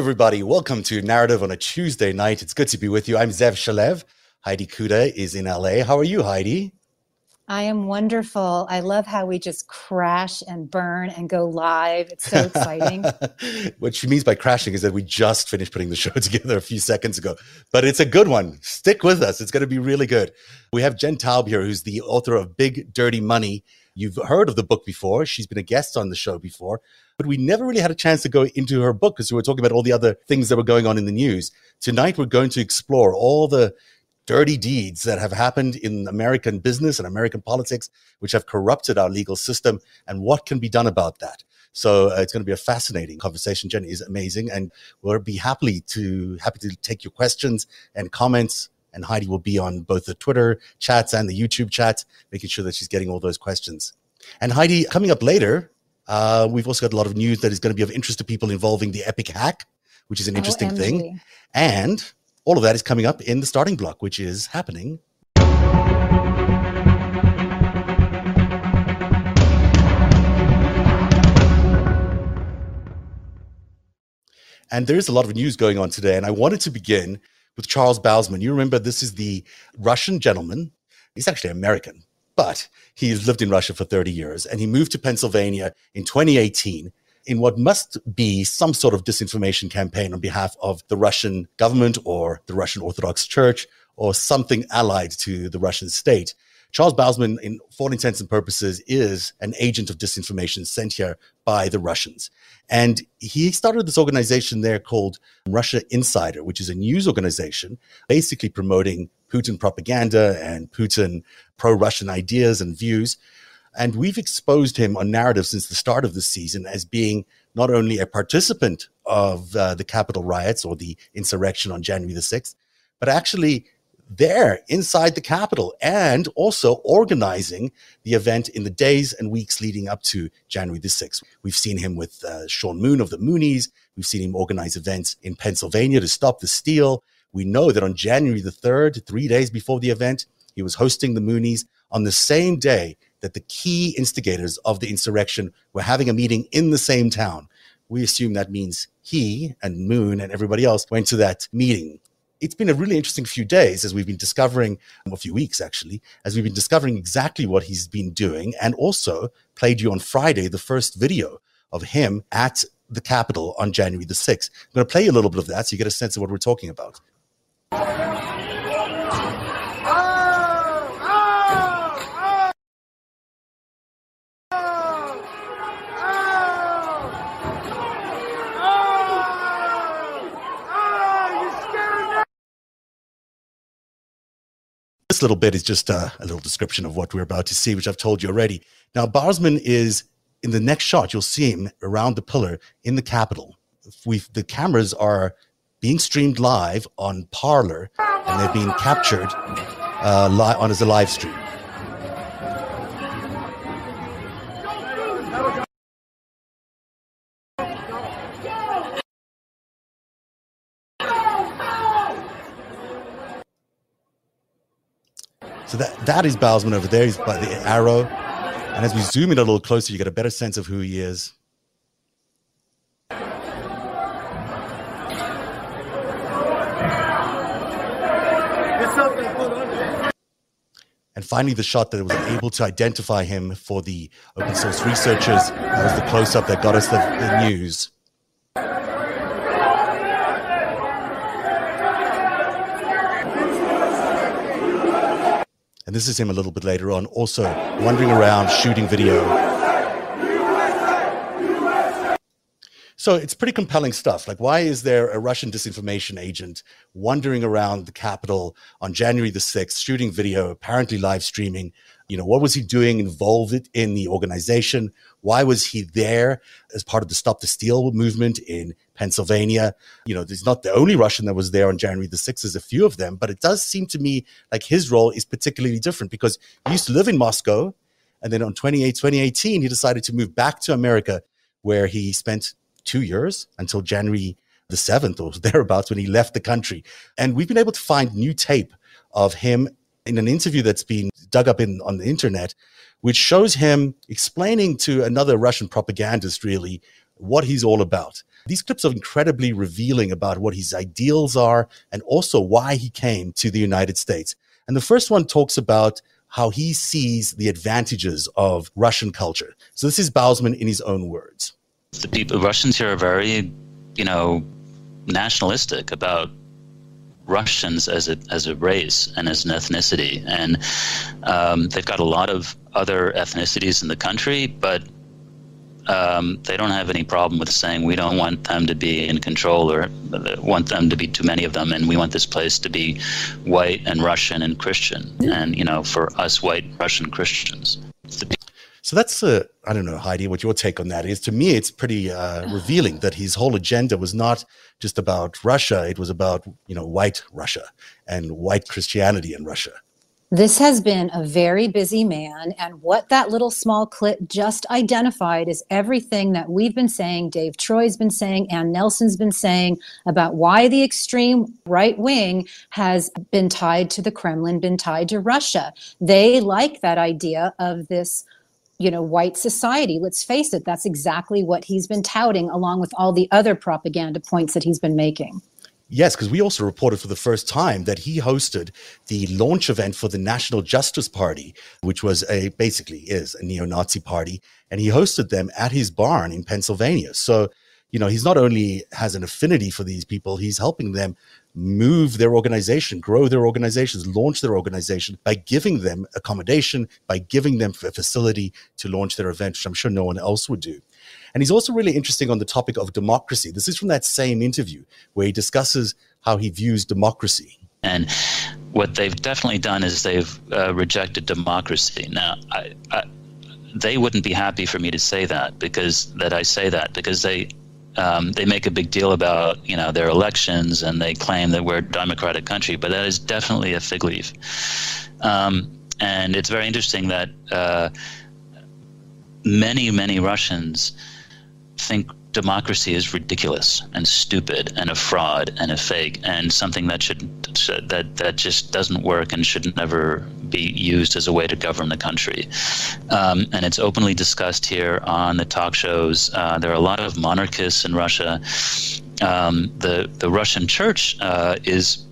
Everybody. Welcome to Narativ on a Tuesday night. It's good to be with you. I'm Zev Shalev. Heidi Cuda is in LA. How are you, Heidi? I am wonderful. I love how we just crash and burn and go live. It's so exciting. what she means by crashing is that we just finished putting the show together a few seconds ago, but it's a good one. Stick with us. It's going to be really good. We have Jen Taub here, who's the author of Big Dirty Money. You've heard of the book before. She's been a guest on the show before, but we never really had a chance to go into her book because we were talking about all the other things that were going on in the news. Tonight, we're going to explore all the dirty deeds that have happened in American business and American politics, which have corrupted our legal system, and what can be done about that. So uh, it's going to be a fascinating conversation. Jenny is amazing, and we'll be happily to happy to take your questions and comments. And Heidi will be on both the Twitter chats and the YouTube chats, making sure that she's getting all those questions. And Heidi, coming up later, uh, we've also got a lot of news that is going to be of interest to people involving the Epik hack, which is an interesting OMG. thing. And all of that is coming up in the starting block, which is happening. And there is a lot of news going on today. And I wanted to begin with Charles Bausman. You remember this is the Russian gentleman. He's actually American, but he's lived in Russia for 30 years. And he moved to Pennsylvania in 2018 in what must be some sort of disinformation campaign on behalf of the Russian government or the Russian Orthodox Church or something allied to the Russian state. Charles Bausman, in for intents and purposes, is an agent of disinformation sent here by the Russians. And he started this organization there called Russia Insider, which is a news organization basically promoting Putin propaganda and Putin pro Russian ideas and views. And we've exposed him on Narativ since the start of the season as being not only a participant of uh, the Capitol riots or the insurrection on January the 6th, but actually there inside the Capitol and also organizing the event in the days and weeks leading up to January the 6th. We've seen him with uh, Sean Moon of the Moonies. We've seen him organize events in Pennsylvania to stop the steal. We know that on January the 3rd, three days before the event, he was hosting the Moonies on the same day that the key instigators of the insurrection were having a meeting in the same town. We assume that means he and Moon and everybody else went to that meeting. It's been a really interesting few days as we've been discovering, a few weeks actually, as we've been discovering exactly what he's been doing and also played you on Friday the first video of him at the Capitol on January the 6th. I'm going to play you a little bit of that so you get a sense of what we're talking about. Little bit is just a, a, little description of what we're about to see, which I've told you already. Now, Bausman is in the next shot, you'll see him around the pillar in the Capitol. We've, the cameras are being streamed live on Parler, and they're being captured uh, li- on as a live stream. So that, that is Bausman over there. He's by the arrow. And as we zoom in a little closer, you get a better sense of who he is. And finally, the shot that was able to identify him for the open source researchers that was the close up that got us the, the news. And this is him a little bit later on, also wandering around shooting video. So it's pretty compelling stuff. Like, why is there a Russian disinformation agent wandering around the Capitol on January the 6th, shooting video, apparently live streaming, you know, what was he doing involved in the organization? Why was he there as part of the Stop the Steal movement in Pennsylvania? You know, he's not the only Russian that was there on January the 6th. There's a few of them, but it does seem to me like his role is particularly different because he used to live in Moscow. And then on 28, 2018, he decided to move back to America where he spent two years until January the 7th or thereabouts when he left the country. And we've been able to find new tape of him in an interview that's been dug up in on the internet, which shows him explaining to another Russian propagandist really what he's all about. These clips are incredibly revealing about what his ideals are and also why he came to the United States. And the first one talks about how he sees the advantages of Russian culture. So this is Bausman in his own words. The people, Russians here are very, you know, nationalistic about Russians as a as a race and as an ethnicity, and um, they've got a lot of other ethnicities in the country, but um, they don't have any problem with saying we don't want them to be in control or want them to be too many of them, and we want this place to be white and Russian and Christian, and you know, for us white Russian Christians. So that's uh, I don't know, Heidi, what your take on that is. To me, it's pretty uh, revealing that his whole agenda was not just about Russia; it was about you know white Russia and white Christianity in Russia. This has been a very busy man, and what that little small clip just identified is everything that we've been saying, Dave Troy's been saying, Anne Nelson's been saying about why the extreme right wing has been tied to the Kremlin, been tied to Russia. They like that idea of this you know white society let's face it that's exactly what he's been touting along with all the other propaganda points that he's been making Yes, because we also reported for the first time that he hosted the launch event for the National Justice Party, which was a basically is a neo-Nazi party, and he hosted them at his barn in Pennsylvania. So, you know, he's not only has an affinity for these people, he's helping them move their organization, grow their organizations, launch their organization by giving them accommodation, by giving them a facility to launch their event, which I'm sure no one else would do. And he's also really interesting on the topic of democracy. This is from that same interview where he discusses how he views democracy. And what they've definitely done is they've uh, rejected democracy. Now, I, I, they wouldn't be happy for me to say that because that I say that because they um, they make a big deal about you know their elections and they claim that we're a democratic country, but that is definitely a fig leaf. Um, and it's very interesting that uh, many many Russians think democracy is ridiculous and stupid and a fraud and a fake and something that should that that just doesn't work and should never be used as a way to govern the country. Um, and it's openly discussed here on the talk shows. Uh, there are a lot of monarchists in Russia. Um, the the Russian church uh, is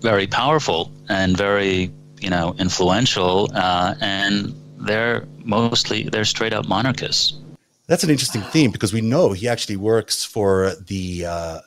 very powerful and very you know influential, uh, and they're mostly they're straight up monarchists. That's an interesting theme because we know he actually works for the uh,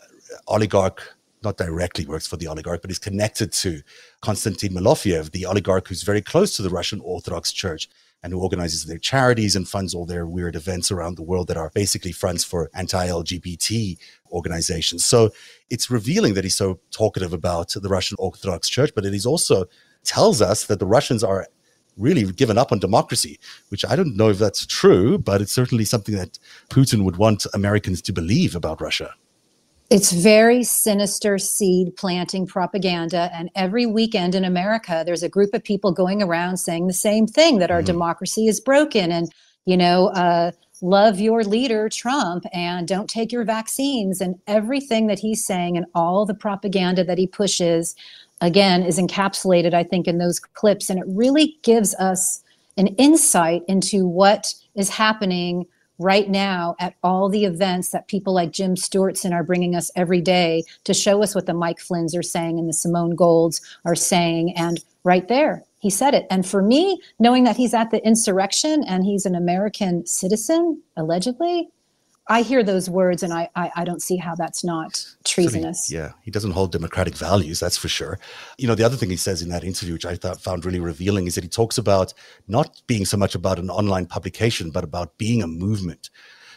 oligarch, not directly works for the oligarch, but he's connected to Konstantin Malofeev, the oligarch who's very close to the Russian Orthodox Church and who organizes their charities and funds all their weird events around the world that are basically fronts for anti-LGBT organizations. So it's revealing that he's so talkative about the Russian Orthodox Church, but it is also tells us that the Russians are really given up on democracy, which I don't know if that's true, but it's certainly something that Putin would want Americans to believe about Russia. It's very sinister seed planting propaganda. And every weekend in America, there's a group of people going around saying the same thing that our mm-hmm. democracy is broken. And, you know, uh, love your leader, Trump, and don't take your vaccines. And everything that he's saying and all the propaganda that he pushes again is encapsulated i think in those clips and it really gives us an insight into what is happening right now at all the events that people like Jim Stewartson are bringing us every day to show us what the Mike Flynn's are saying and the Simone Golds are saying. And right there, he said it. And for me, knowing that he's at the insurrection and he's an American citizen, allegedly, I hear those words and I, I, I don't see how that's not treasonous. So he, yeah, he doesn't hold democratic values, that's for sure. You know, the other thing he says in that interview, which I thought found really revealing, is that he talks about not being so much about an online publication, but about being a movement.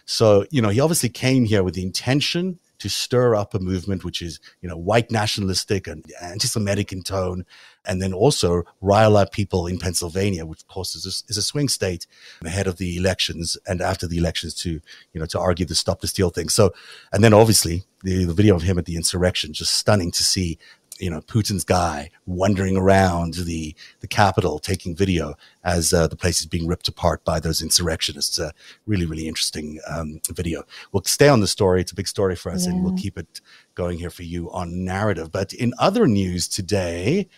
So, you know, he obviously came here with the intention to stir up a movement which is, you know, white nationalistic and anti-Semitic in tone, and then also rile up people in Pennsylvania, which of course is a, is a swing state ahead of the elections and after the elections to, you know, to argue the stop the steal thing. So, and then obviously the, the video of him at the insurrection, just stunning to see you know Putin's guy wandering around the the Capitol taking video as uh, the place is being ripped apart by those insurrectionists. Uh, really, really interesting um, video. We'll stay on the story. It's a big story for us, yeah. and we'll keep it going here for you on Narativ. But in other news today.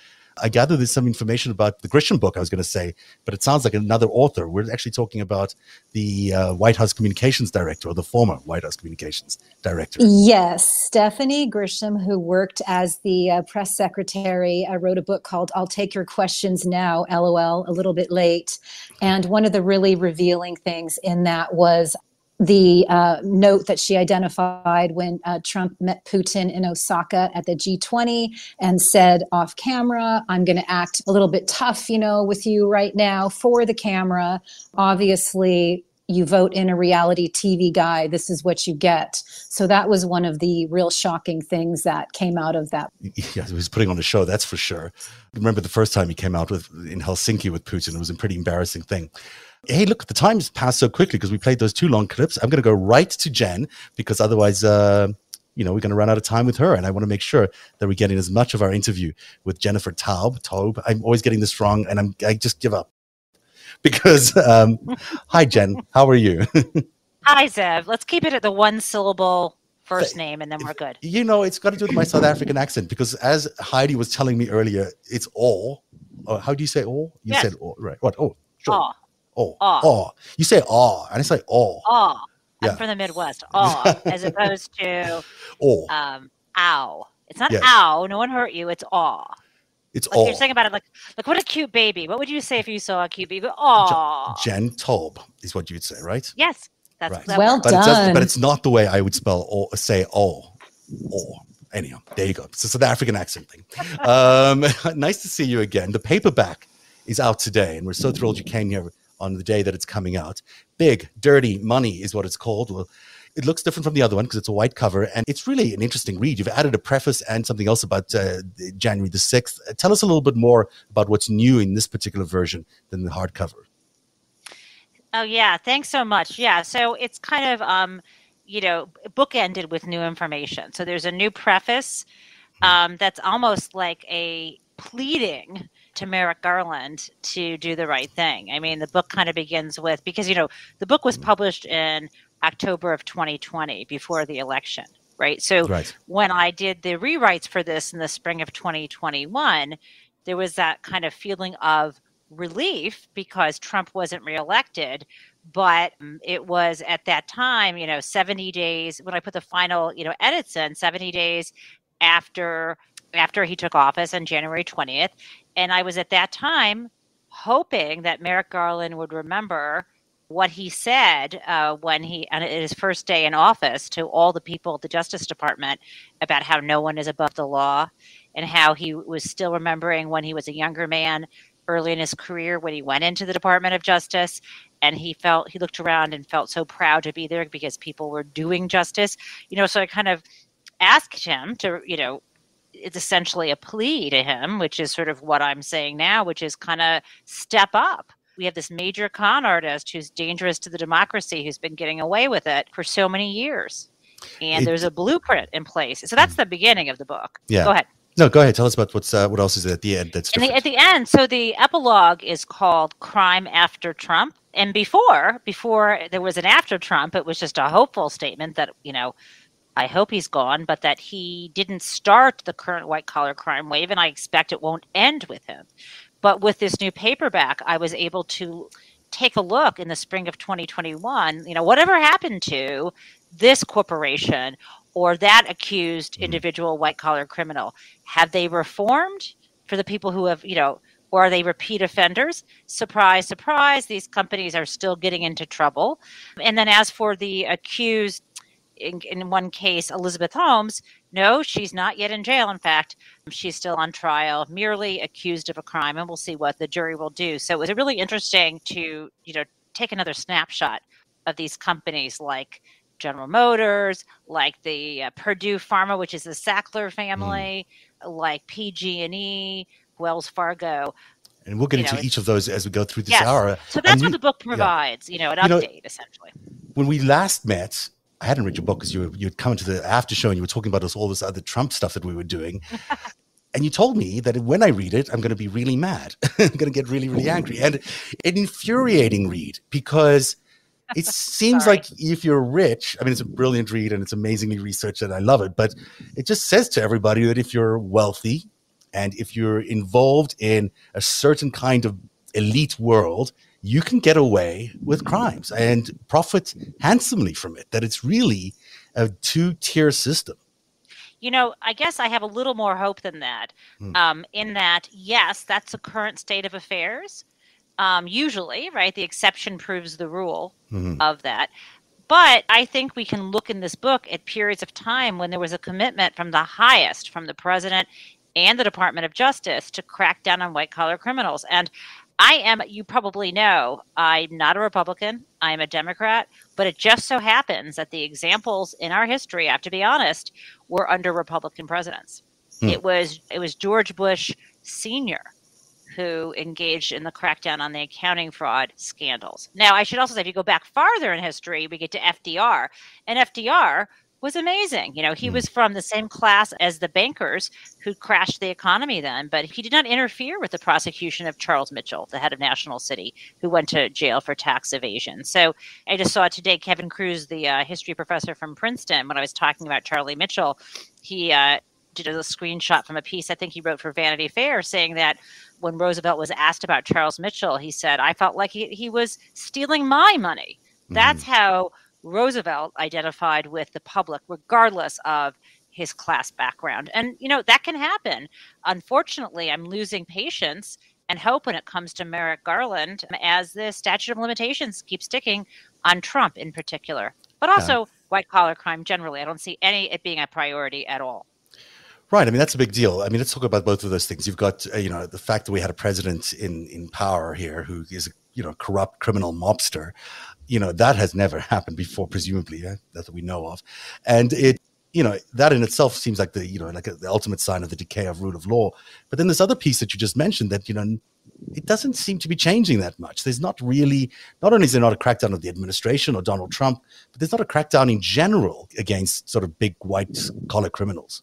I gather there's some information about the Grisham book, I was going to say, but it sounds like another author. We're actually talking about the uh, White House Communications Director or the former White House Communications Director. Yes, Stephanie Grisham, who worked as the uh, press secretary, uh, wrote a book called I'll Take Your Questions Now, LOL, a little bit late. And one of the really revealing things in that was the uh, note that she identified when uh, Trump met Putin in Osaka at the G20 and said off camera, I'm going to act a little bit tough, you know, with you right now for the camera. Obviously, you vote in a reality TV guy, this is what you get. So that was one of the real shocking things that came out of that. Yeah, he was putting on a show, that's for sure. Remember the first time he came out with in Helsinki with Putin, it was a pretty embarrassing thing. Hey, look, the time's passed so quickly because we played those two long clips. I'm going to go right to Jen because otherwise, uh, you know, we're going to run out of time with her. And I want to make sure that we're getting as much of our interview with Jennifer Taub. Taub. I'm always getting this wrong and I'm, I just give up because, um, hi, Jen. How are you? hi, Zev. Let's keep it at the one syllable first name and then we're good. You know, it's got to do with my South African accent because as Heidi was telling me earlier, it's all. How do you say all? You yes. said all, right. What? Oh, sure. Aw. Oh, oh, you say aw, and it's like oh. Aw. I'm from the Midwest. Aw, as opposed to oh. Um, ow. It's not yes. ow. No one hurt you. It's aw. It's like aw. You're saying about it like, like what a cute baby. What would you say if you saw a cute baby? Aw. Jen Taub is what you'd say, right? Yes, that's right. well but done. It but it's not the way I would spell or say oh, or. Anyhow, there you go. It's a South African accent thing. um, nice to see you again. The paperback is out today, and we're so thrilled you came here on the day that it's coming out. Big, dirty money is what it's called. Well, it looks different from the other one because it's a white cover and it's really an interesting read. You've added a preface and something else about uh, January the 6th. Uh, tell us a little bit more about what's new in this particular version than the hardcover. Oh, yeah. Thanks so much. Yeah. So it's kind of, um, you know, bookended with new information. So there's a new preface hmm. um, that's almost like a pleading to Merrick Garland to do the right thing. I mean, the book kind of begins with because you know the book was mm-hmm. published in October of 2020 before the election, right? So right. when I did the rewrites for this in the spring of 2021, there was that kind of feeling of relief because Trump wasn't reelected. But it was at that time, you know, 70 days when I put the final, you know, edits in, 70 days after after he took office on January 20th. And I was at that time hoping that Merrick Garland would remember what he said uh, when he, on his first day in office, to all the people at the Justice Department about how no one is above the law and how he was still remembering when he was a younger man early in his career when he went into the Department of Justice and he felt he looked around and felt so proud to be there because people were doing justice. You know, so I kind of asked him to, you know, it's essentially a plea to him, which is sort of what I'm saying now, which is kind of step up. We have this major con artist who's dangerous to the democracy, who's been getting away with it for so many years. And it, there's a blueprint in place. So that's the beginning of the book. Yeah. Go ahead. No, go ahead. Tell us about what's uh, what else is at the end. That's the, at the end. So the epilogue is called "Crime After Trump." And before, before there was an after Trump, it was just a hopeful statement that you know I hope he's gone, but that he didn't start the current white collar crime wave, and I expect it won't end with him. But with this new paperback, I was able to take a look in the spring of 2021. You know, whatever happened to this corporation or that accused mm-hmm. individual white collar criminal? Have they reformed for the people who have, you know, or are they repeat offenders? Surprise, surprise, these companies are still getting into trouble. And then as for the accused in, in one case, Elizabeth Holmes, no, she's not yet in jail. In fact, she's still on trial, merely accused of a crime, and we'll see what the jury will do. So it was really interesting to, you know, take another snapshot of these companies like General Motors, like the uh, Purdue Pharma, which is the Sackler family, mm. like PG&E, Wells Fargo. And we'll get into know, each of those as we go through this yes. hour. So that's and what you, the book provides, yeah. you know, an you update know, essentially. When we last met, I hadn't read your book because you you had come to the after show and you were talking about this, all this other Trump stuff that we were doing. and you told me that when I read it, I'm going to be really mad. I'm going to get really, really angry. And an infuriating read because it seems like if you're rich, I mean, it's a brilliant read and it's amazingly researched and I love it, but it just says to everybody that if you're wealthy And if you're involved in a certain kind of elite world, you can get away with crimes and profit handsomely from it. That it's really a two tier system. You know, I guess I have a little more hope than that. Hmm. Um, in that, yes, that's the current state of affairs. Um, usually, right? The exception proves the rule mm-hmm. of that. But I think we can look in this book at periods of time when there was a commitment from the highest, from the president and the Department of Justice, to crack down on white collar criminals. And I am, you probably know, I'm not a Republican. I'm a Democrat. But it just so happens that the examples in our history, I have to be honest, were under Republican presidents. Hmm. It was it was George Bush Sr. who engaged in the crackdown on the accounting fraud scandals. Now, I should also say, if you go back farther in history, we get to FDR, and FDR was amazing. You know, he mm. was from the same class as the bankers who crashed the economy then, but he did not interfere with the prosecution of Charles Mitchell, the head of National City, who went to jail for tax evasion. So I just saw today Kevin Kruse, the uh, history professor from Princeton, when I was talking about Charlie Mitchell, he uh, did a screenshot from a piece I think he wrote for Vanity Fair saying that when Roosevelt was asked about Charles Mitchell, he said, I felt like he, he was stealing my money. That's mm-hmm. how Roosevelt identified with the public, regardless of his class background. And, you know, that can happen. Unfortunately, I'm losing patience and hope when it comes to Merrick Garland as the statute of limitations keeps ticking on Trump in particular, but also yeah. white collar crime generally. I don't see any it being a priority at all. Right. I mean, that's a big deal. I mean, let's talk about both of those things. You've got, uh, you know, the fact that we had a president in in power here who is, you know, corrupt criminal mobster you know that has never happened before presumably yeah? that we know of. And it you know that in itself seems like the you know like a, the ultimate sign of the decay of rule of law. But then this other piece that you just mentioned that you know it doesn't seem to be changing that much. There's not really not only is there not a crackdown of the administration or donald trump but there's not a crackdown in general against sort of big white collar criminals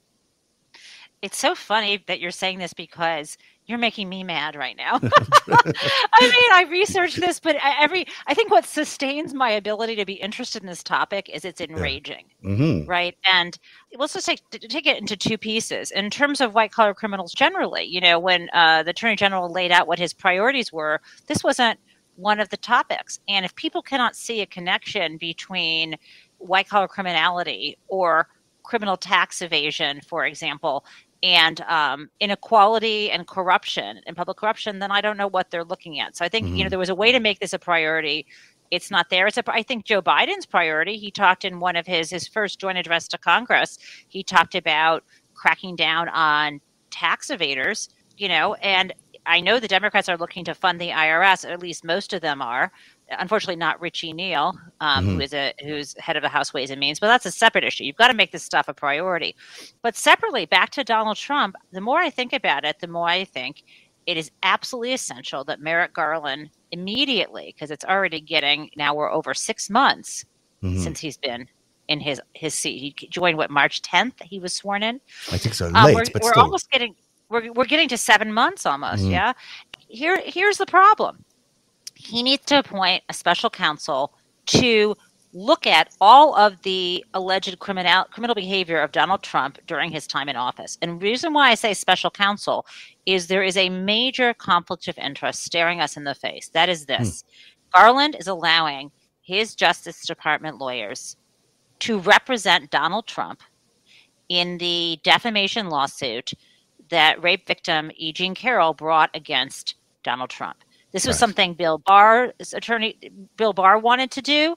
it's so funny that you're saying this because you're making me mad right now. I mean, I researched this, but every I think what sustains my ability to be interested in this topic is it's enraging, yeah. mm-hmm. right? And let's just take take it into two pieces. In terms of white collar criminals generally, you know, when uh, the attorney general laid out what his priorities were, this wasn't one of the topics. And if people cannot see a connection between white collar criminality or criminal tax evasion, for example, and um, inequality and corruption and public corruption, then I don't know what they're looking at. So I think mm-hmm. you know mm-hmm. there was a way to make this a priority. It's not there. It's a, I think Joe Biden's priority. He talked in one of his his first joint address to Congress. He talked about cracking down on tax evaders. You know, and I know the Democrats are looking to fund the IRS. At least most of them are unfortunately not Richie Neal, um, mm-hmm. who is a who's head of the House Ways and Means, but that's a separate issue. You've got to make this stuff a priority. But separately, back to Donald Trump, the more I think about it, the more I think it is absolutely essential that Merrick Garland immediately, because it's already getting now we're over six months mm-hmm. since he's been in his his seat. He joined what March 10th. He was sworn in. I think so. Um, Late, we're, but we're still. almost getting we're we're getting to seven months almost. Mm-hmm. Yeah. Here here's the problem he needs to appoint a special counsel to look at all of the alleged criminal criminal behavior of Donald Trump during his time in office. And reason why I say special counsel is there is a major conflict of interest staring us in the face. That is this. Hmm. Garland is allowing his Justice Department lawyers to represent Donald Trump in the defamation lawsuit that rape victim E. Jean Carroll brought against Donald Trump. This was right. something Bill Barr's attorney, Bill Barr wanted to do,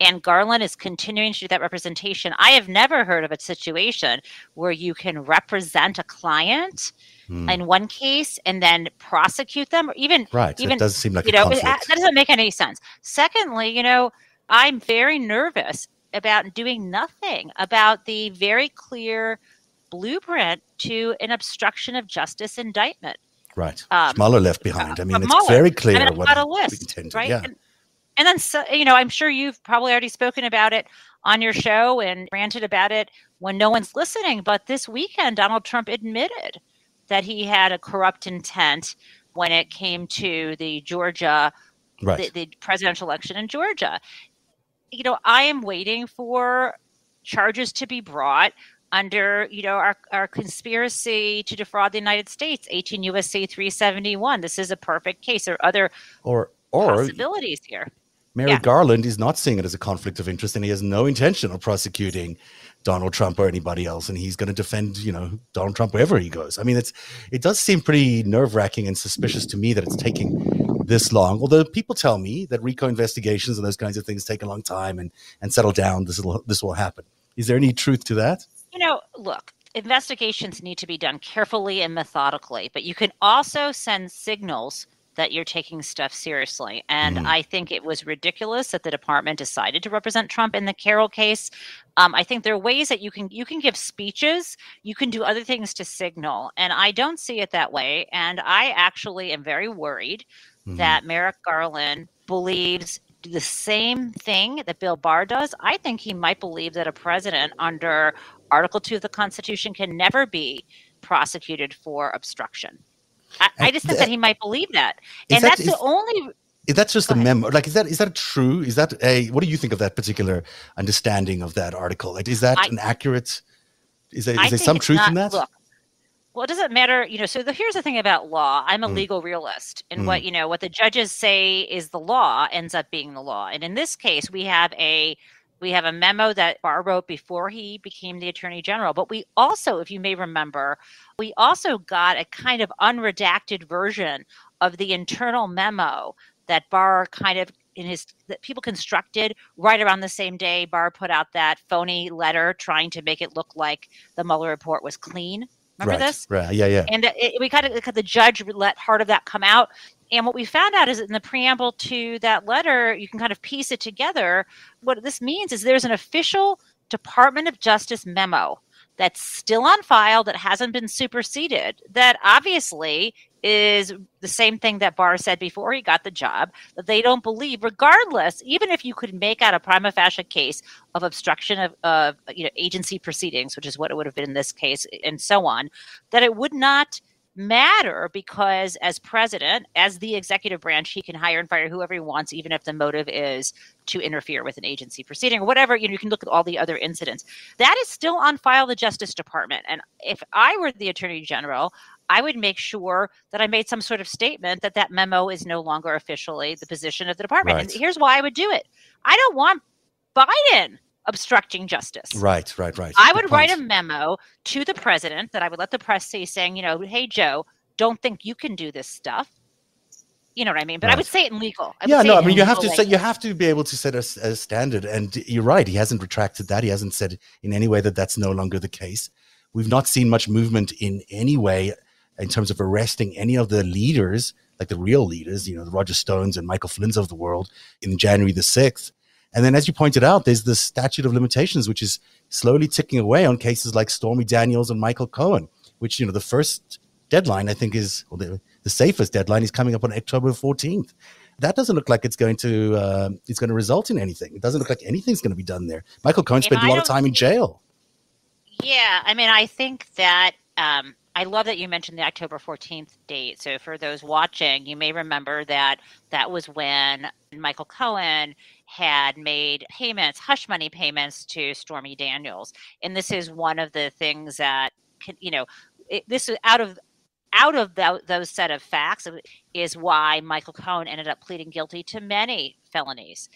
and Garland is continuing to do that representation. I have never heard of a situation where you can represent a client hmm. in one case and then prosecute them, or even right. Even it doesn't seem like you know that doesn't make any sense. Secondly, you know, I'm very nervous about doing nothing about the very clear blueprint to an obstruction of justice indictment. Right. Um, Mueller left behind. I mean, it's very clear and what got a list, right? Yeah. And, and then, so, you know, I'm sure you've probably already spoken about it on your show and ranted about it when no one's listening. But this weekend, Donald Trump admitted that he had a corrupt intent when it came to the Georgia, right. the, the presidential election in Georgia. You know, I am waiting for charges to be brought under you know our, our conspiracy to defraud the United States, 18 USC 371. This is a perfect case. There are other or or possibilities here. Merrick yeah. Garland is not seeing it as a conflict of interest, and he has no intention of prosecuting Donald Trump or anybody else, and he's going to defend, you know, Donald Trump wherever he goes. I mean, it's it does seem pretty nerve wracking and suspicious to me that it's taking this long. Although people tell me that RICO investigations and those kinds of things take a long time and and settle down. This will this will happen. Is there any truth to that? You know, look, investigations need to be done carefully and methodically, but you can also send signals that you're taking stuff seriously. And mm. I think it was ridiculous that the department decided to represent Trump in the Carroll case. Um, I think there are ways that you can you can give speeches, you can do other things to signal, and I don't see it that way. And I actually am very worried mm. that Merrick Garland believes the same thing that Bill Barr does. I think he might believe that a president under Article 2 of the Constitution can never be prosecuted for obstruction. I, I just think that he might believe that, and that, that's is, the only. That's just a memo. Like, is that is that true? Is that a? What do you think of that particular understanding of that article? Like, is that I, an accurate? Is there, is there some truth not, in that? Look, well, it doesn't matter, you know. So the, here's the thing about law. I'm a mm. legal realist, and mm. what you know, what the judges say is the law ends up being the law. And in this case, we have a we have a memo that Barr wrote before he became the attorney general. But we also, if you may remember, we also got a kind of unredacted version of the internal memo that Barr kind of in his that people constructed right around the same day Barr put out that phony letter trying to make it look like the Mueller report was clean. Remember right, this? Right. Yeah. Yeah. And it, we kind of the judge let part of that come out, and what we found out is in the preamble to that letter, you can kind of piece it together. What this means is there's an official Department of Justice memo that's still on file that hasn't been superseded that obviously is the same thing that Barr said before he got the job that they don't believe, regardless, even if you could make out a prima facie case of obstruction of, of you know agency proceedings, which is what it would have been in this case, and so on, that it would not matter because as president as the executive branch he can hire and fire whoever he wants even if the motive is to interfere with an agency proceeding or whatever you know you can look at all the other incidents that is still on file the justice department and if i were the attorney general I would make sure that I made some sort of statement that that memo is no longer officially the position of the department. Right. And here's why I would do it. I don't want Biden obstructing justice. Right, right, right. I would write a memo to the president that I would let the press see saying, you know, hey, Joe, don't think you can do this stuff. You know what I mean? But right. I would say it in legal. I yeah, no, I mean, you have to say, you have to be able to set a, a standard. And you're right. He hasn't retracted that. He hasn't said in any way that that's no longer the case. We've not seen much movement in any way in terms of arresting any of the leaders, like the real leaders, you know, the Roger Stones and Michael Flynn's of the world in January the 6th. And then, as you pointed out, there's the statute of limitations, which is slowly ticking away on cases like Stormy Daniels and Michael Cohen, which, you know, the first deadline, I think, is well, the, the safest deadline is coming up on October 14th. That doesn't look like it's going to uh, it's going to result in anything. It doesn't look like anything's going to be done there. Michael Cohen spent a lot of time in jail. Yeah, I mean, I think that um, I love that you mentioned the October 14th date. So for those watching, you may remember that that was when Michael Cohen had made payments, hush money payments to Stormy Daniels. And this is one of the things that, can, you know, it, this is out of out of the, those set of facts is why Michael Cohen ended up pleading guilty to many felonies.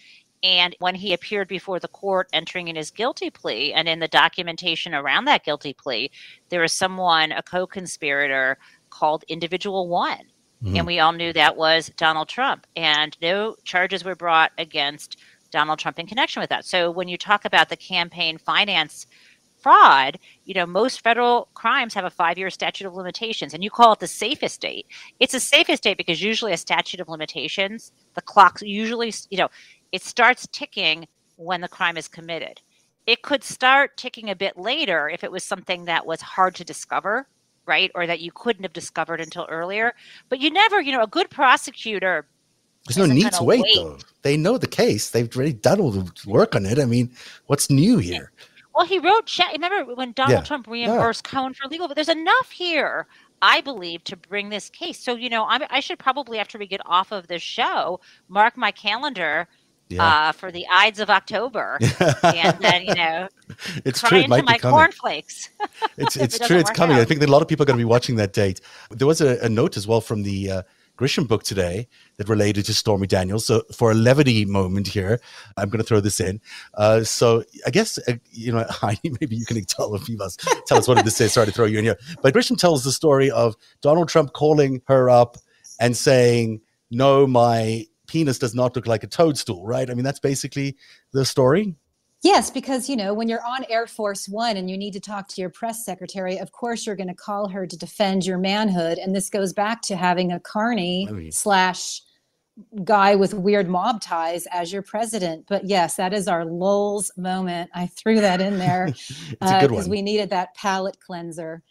And when he appeared before the court entering in his guilty plea, and in the documentation around that guilty plea, there was someone, a co conspirator called Individual One. Mm-hmm. And we all knew that was Donald Trump. And no charges were brought against Donald Trump in connection with that. So when you talk about the campaign finance fraud, you know, most federal crimes have a five year statute of limitations, and you call it the safest date. It's a safest date because usually a statute of limitations, the clock usually, you know, it starts ticking when the crime is committed. It could start ticking a bit later if it was something that was hard to discover right? Or that you couldn't have discovered until earlier. But you never, you know, a good prosecutor. There's no need to wait, wait, though. They know the case. They've already done all the work on it. I mean, what's new here? Well, he wrote check. Remember when Donald yeah. Trump reimbursed yeah. Cohen for legal? But there's enough here, I believe, to bring this case. So you know, I'm, I should probably after we get off of this show, mark my calendar yeah. uh, for the Ides of October, and then you know, it's true. It might my be coming. cornflakes. It's it's it true. It's coming. I think that a lot of people are going to be watching that date. There was a, a note as well from the uh, Grisham book today that related to Stormy Daniels. So for a levity moment here, I'm going to throw this in. Uh, so I guess uh, you know, Heidi, maybe you can tell if you must tell us what this is. Sorry to throw you in here, but Grisham tells the story of Donald Trump calling her up and saying, "No, my." Penis does not look like a toadstool, right? I mean, that's basically the story. Yes, because you know when you're on Air Force One and you need to talk to your press secretary, of course you're going to call her to defend your manhood, and this goes back to having a carny mean- slash guy with weird mob ties as your president. But yes, that is our lulls moment. I threw that in there it's a uh, good because one. we needed that palate cleanser.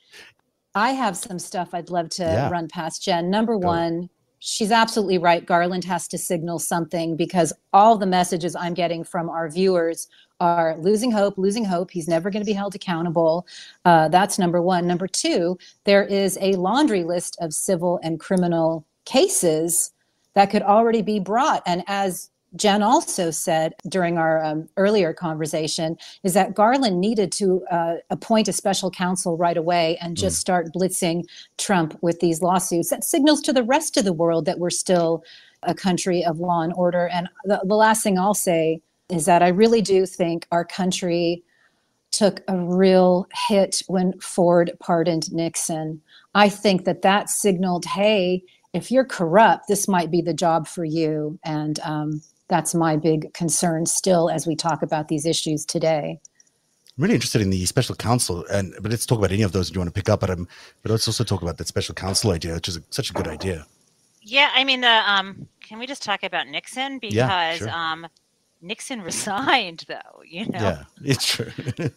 I have some stuff I'd love to Yeah. run past Jen. Number Go. one, she's absolutely right. Garland has to signal something because all the messages I'm getting from our viewers are losing hope, losing hope. He's never going to be held accountable. Uh, that's number one. Number two, there is a laundry list of civil and criminal cases that could already be brought. And as Jen also said during our um, earlier conversation, is that Garland needed to uh, appoint a special counsel right away and just start blitzing Trump with these lawsuits. That signals to the rest of the world that we're still a country of law and order. And the, the last thing I'll say is that I really do think our country took a real hit when Ford pardoned Nixon. I think that that signaled, hey, if you're corrupt, this might be the job for you. And um, that's my big concern still as we talk about these issues today. I'm really interested in the special counsel, and but let's talk about any of those you want to pick up. But um, but let's also talk about that special counsel idea, which is a, such a good idea. Yeah, I mean the um can we just talk about Nixon because Yeah, sure. um Nixon resigned though, you know. Yeah, it's true.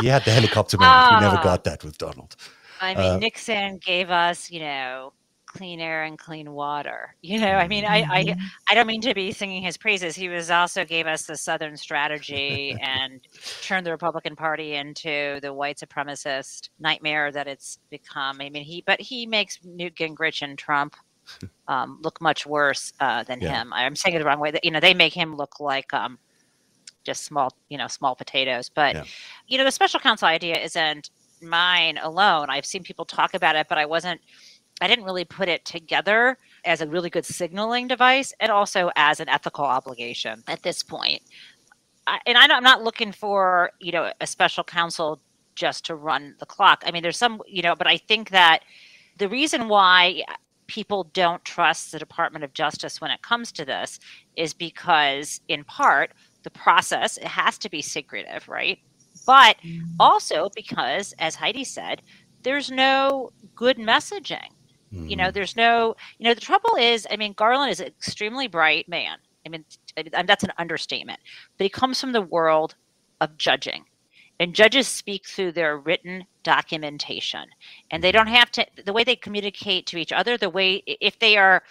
he had the helicopter moment. we never Ah. got that with Donald. I mean Uh, Nixon gave us, you know, clean air and clean water. You know, I mean I I Mm-hmm. I don't mean to be singing his praises. He was also gave us the southern strategy and turned the Republican Party into the white supremacist nightmare that it's become. I mean he but he makes Newt Gingrich and Trump um, look much worse uh, than Yeah. him. I'm saying it the wrong way. That you know, they make him look like um, just small, you know, small potatoes. But Yeah. you know, the special counsel idea isn't mine alone. I've seen people talk about it, but I wasn't. I didn't really put it together as a really good signaling device, and also as an ethical obligation at this point. I, and I'm not- I'm not looking for you know a special counsel just to run the clock. I mean, there's some you know, but I think that the reason why people don't trust the Department of Justice when it comes to this is because, in part, the process it has to be secretive, right? But mm. also because, as Heidi said, there's no good messaging. You mm-hmm. know, there's no, you know, the trouble is, I mean, Garland is an extremely bright man. I mean, I mean, that's an understatement, but he comes from the world of judging. And judges speak through their written documentation. And they don't mm-hmm. have to, the way they communicate to each other, the way, if they are,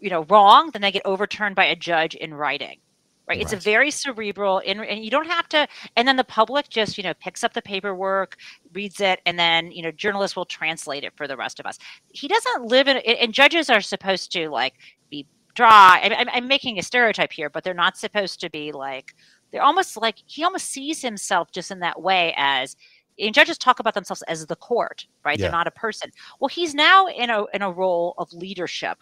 you know, wrong, then they get overturned by a judge in writing. Right. It's a very cerebral, and, and you don't have to. And then the public just, you know, picks up the paperwork, reads it, and then, you know, journalists will translate it for the rest of us. He doesn't live in, and judges are supposed to like be dry. I, I'm, I'm making a stereotype here, but they're not supposed to be like, they're almost like he almost sees himself just in that way as and judges talk about themselves as the court right Yeah. they're not a person well he's now in a in a role of leadership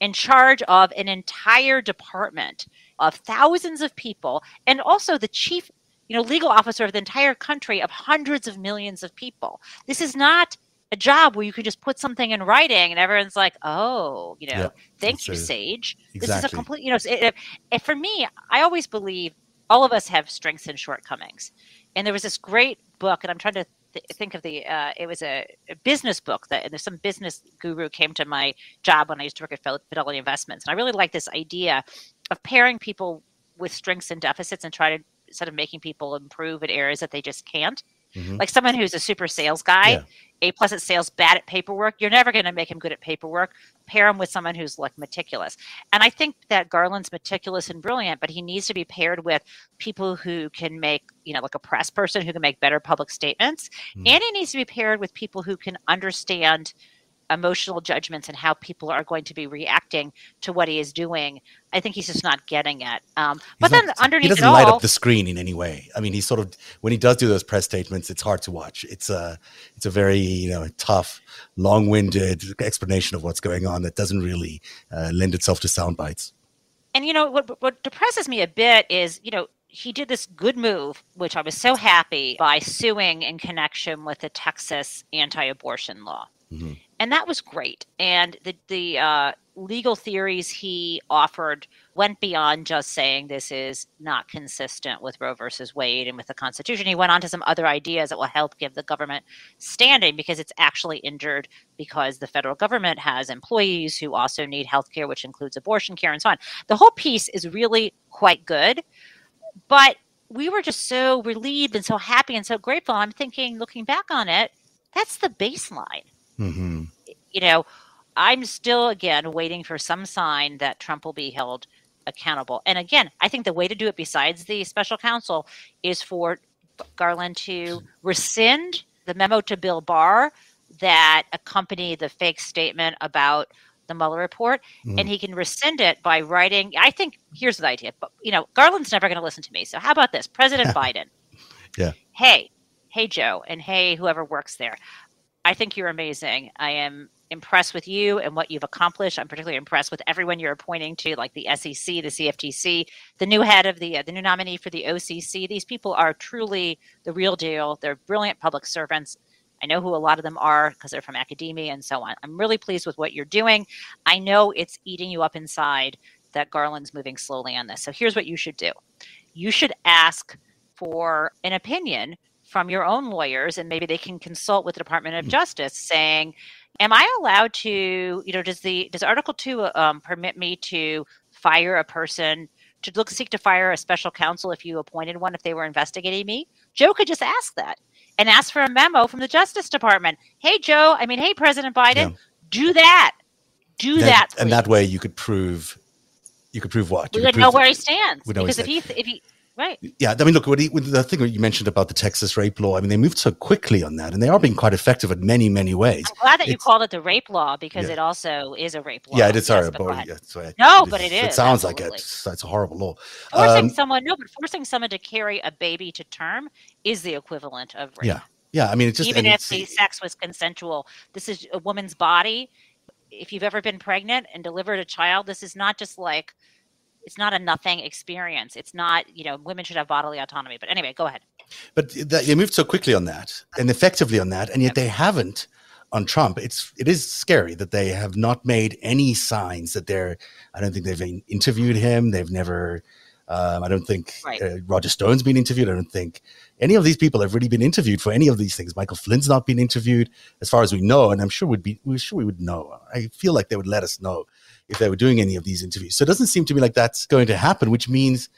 in charge of an entire department of thousands of people and also the chief you know legal officer of the entire country of hundreds of millions of people. This is not a job where you can just put something in writing and everyone's like oh you know Yeah, thank you a- sage. This is a complete you know it, it- for me i always believe all of us have strengths and shortcomings. And there was this great book and i'm trying to th- think of the uh, it was a, a business book that and some business guru came to my job when i used to work at Fidel- fidelity investments and i really like this idea of pairing people with strengths and deficits and try to instead of making people improve in areas that they just can't Mhm. like someone who's a super sales guy Yeah. a plus at sales bad at paperwork you're never going to make him good at paperwork pair him with someone who's like meticulous and i think that garland's meticulous and brilliant but he needs to be paired with people who can make you know like a press person who can make better public statements Mm. and he needs to be paired with people who can understand emotional judgments and how people are going to be reacting to what he is doing. I think he's just not getting it. Um, but He's then not- underneath he doesn't it light up the screen in any way. I mean, he sort of when he does do those press statements, it's hard to watch. It's a it's a very you know tough, long-winded explanation of what's going on that doesn't really uh, lend itself to sound bites. and you know what what depresses me a bit is you know he did this good move which i was so happy by suing in connection with the texas anti-abortion law Mhm. And that was great. And the the uh, legal theories he offered went beyond just saying this is not consistent with roe versus wade and with the constitution. He went on to some other ideas that will help give the government standing because it's actually injured because the federal government has employees who also need health care which includes abortion care and so on. The whole piece is really quite good but we were just so relieved and so happy and so grateful. I'm thinking looking back on it that's the baseline hmm you know i'm still again waiting for some sign that trump will be held accountable and again i think the way to do it besides the special counsel is for garland to rescind the memo to bill barr that accompanied the fake statement about the Mueller report, Mhm. and he can rescind it by writing. I think here's the idea, but you know, Garland's never going to listen to me. So how about this, President Biden? Yeah. Hey, hey, Joe, and hey, whoever works there. I think you're amazing. I am impressed with you and what you've accomplished. I'm particularly impressed with everyone you're appointing to, like the SEC, the CFTC, the new head of the uh, the new nominee for the OCC. These people are truly the real deal. They're brilliant public servants. I know who a lot of them are because they're from academia and so on. I'm really pleased with what you're doing. I know it's eating you up inside that Garland's moving slowly on this. So here's what you should do. You should ask for an opinion from your own lawyers and maybe they can consult with the Department of Mm. Justice saying, am I allowed to, you know, does the does Article 2 um, permit me to fire a person to look seek to fire a special counsel if you appointed one if they were investigating me? Joe could just ask that and ask for a memo from the Justice Department. Hey Joe, I mean, hey President Biden, Yeah. do that. Do That- that. and that way you could prove you could prove what we You could would know where he stands. we know where he Because if he if he right. Yeah, I mean, look, what he, with the thing that you mentioned about the Texas rape law, I mean, they moved so quickly on that, and they are being quite effective in many, many ways. I'm glad that you called it the rape law because Yeah. it also is a rape law. Yeah, it is. Sorry, Yes, but but yeah, sorry. No, but it is. it It sounds like it. absolutely. It's, it's a horrible law. Forcing Um, someone, no, but forcing someone to carry a baby to term is the equivalent of rape. Yeah, yeah. I mean, it's just Even if the sex was consensual. This is a woman's body. If you've ever been pregnant and delivered a child, this is not just like it's not a nothing experience. It's not, you know, women should have bodily autonomy. But anyway, go ahead. But th- they moved so quickly on that and effectively on that, and yet they haven't on Trump. It's it is scary that they have not made any signs that they're. I don't think they've interviewed him. They've never. Um, I don't think Right. uh, Roger Stone's been interviewed. I don't think any of these people have really been interviewed for any of these things. Michael Flynn's not been interviewed, as far as we know, and I'm sure we'd be. We're sure we would know. I feel like they would let us know if they were doing any of these interviews. So it doesn't seem to me like that's going to happen, which means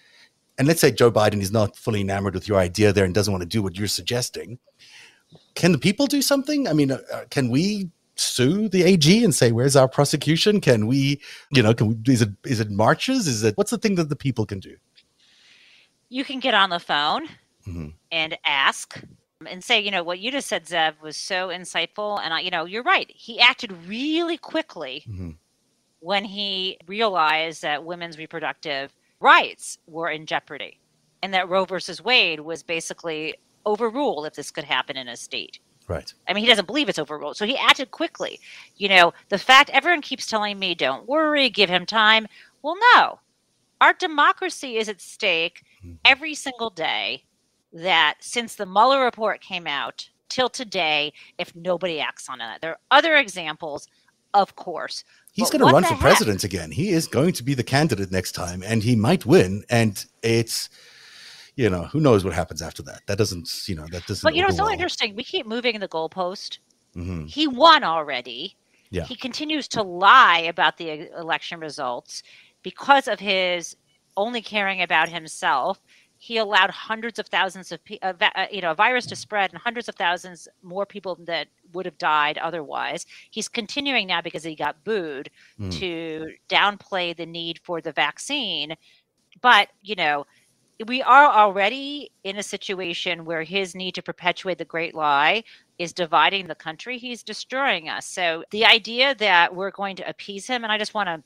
and let's say Joe Biden is not fully enamored with your idea there and doesn't want to do what you're suggesting, can the people do something? I mean, uh, uh, can we sue the AG and say where's our prosecution? Can we, you know, can we? Is it is it marches? Is it what's the thing that the people can do? You can get on the phone Mhm. and ask and say, you know, what you just said, Zev, was so insightful. And I, you know, you're right. He acted really quickly Mhm. When he realized that women's reproductive rights were in jeopardy and that Roe versus Wade was basically overruled if this could happen in a state. Right. I mean, he doesn't believe it's overruled. So he acted quickly. You know, the fact everyone keeps telling me, don't worry, give him time. Well, no. Our democracy is at stake Mhm. every single day that since the Mueller report came out till today, if nobody acts on it. There are other examples, of course. He's going to run for heck? president again. He is going to be the candidate next time, and he might win. And it's, you know, who knows what happens after that? That doesn't, you know, that doesn't. But you know, it's so interesting. We keep moving the goalpost. Mhm. He won already. Yeah. He continues to lie about the election results because of his only caring about himself. He allowed hundreds of thousands of people, uh, uh, you know, a virus to spread, and hundreds of thousands more people that would have died otherwise. He's continuing now because he got booed Mm. to downplay the need for the vaccine. But you know, we are already in a situation where his need to perpetuate the great lie is dividing the country. He's destroying us. So the idea that we're going to appease him, and I just want to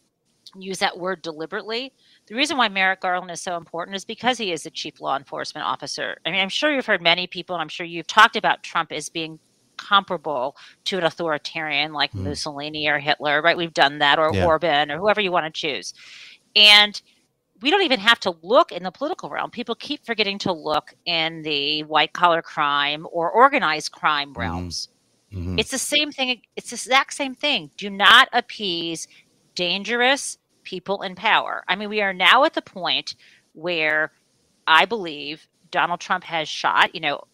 use that word deliberately. The reason why Merrick Garland is so important is because he is the chief law enforcement officer. I mean, I'm sure you've heard many people, and I'm sure you've talked about Trump as being comparable to an authoritarian like mm. Mussolini or Hitler, right? We've done that, or yeah. Orban, or whoever you want to choose. And we don't even have to look in the political realm. People keep forgetting to look in the white collar crime or organized crime mm-hmm. realms. Mm-hmm. It's the same thing. It's the exact same thing. Do not appease dangerous people in power. I mean, we are now at the point where I believe Donald Trump has shot, you know,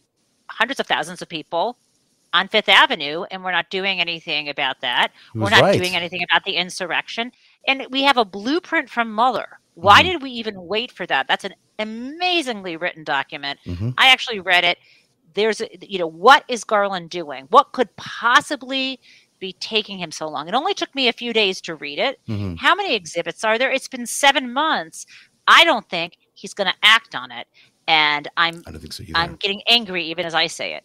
hundreds of thousands of people on Fifth Avenue, and we're not doing anything about that. We're not right. doing anything about the insurrection. And we have a blueprint from Mueller why mm-hmm. did we even wait for that? That's an amazingly written document. Mm-hmm. I actually read it. There's, a, you know, what is Garland doing? What could possibly be taking him so long? It only took me a few days to read it. Mm-hmm. How many exhibits are there? It's been seven months. I don't think he's going to act on it, and I'm. I don't think so either. I'm getting angry even as I say it.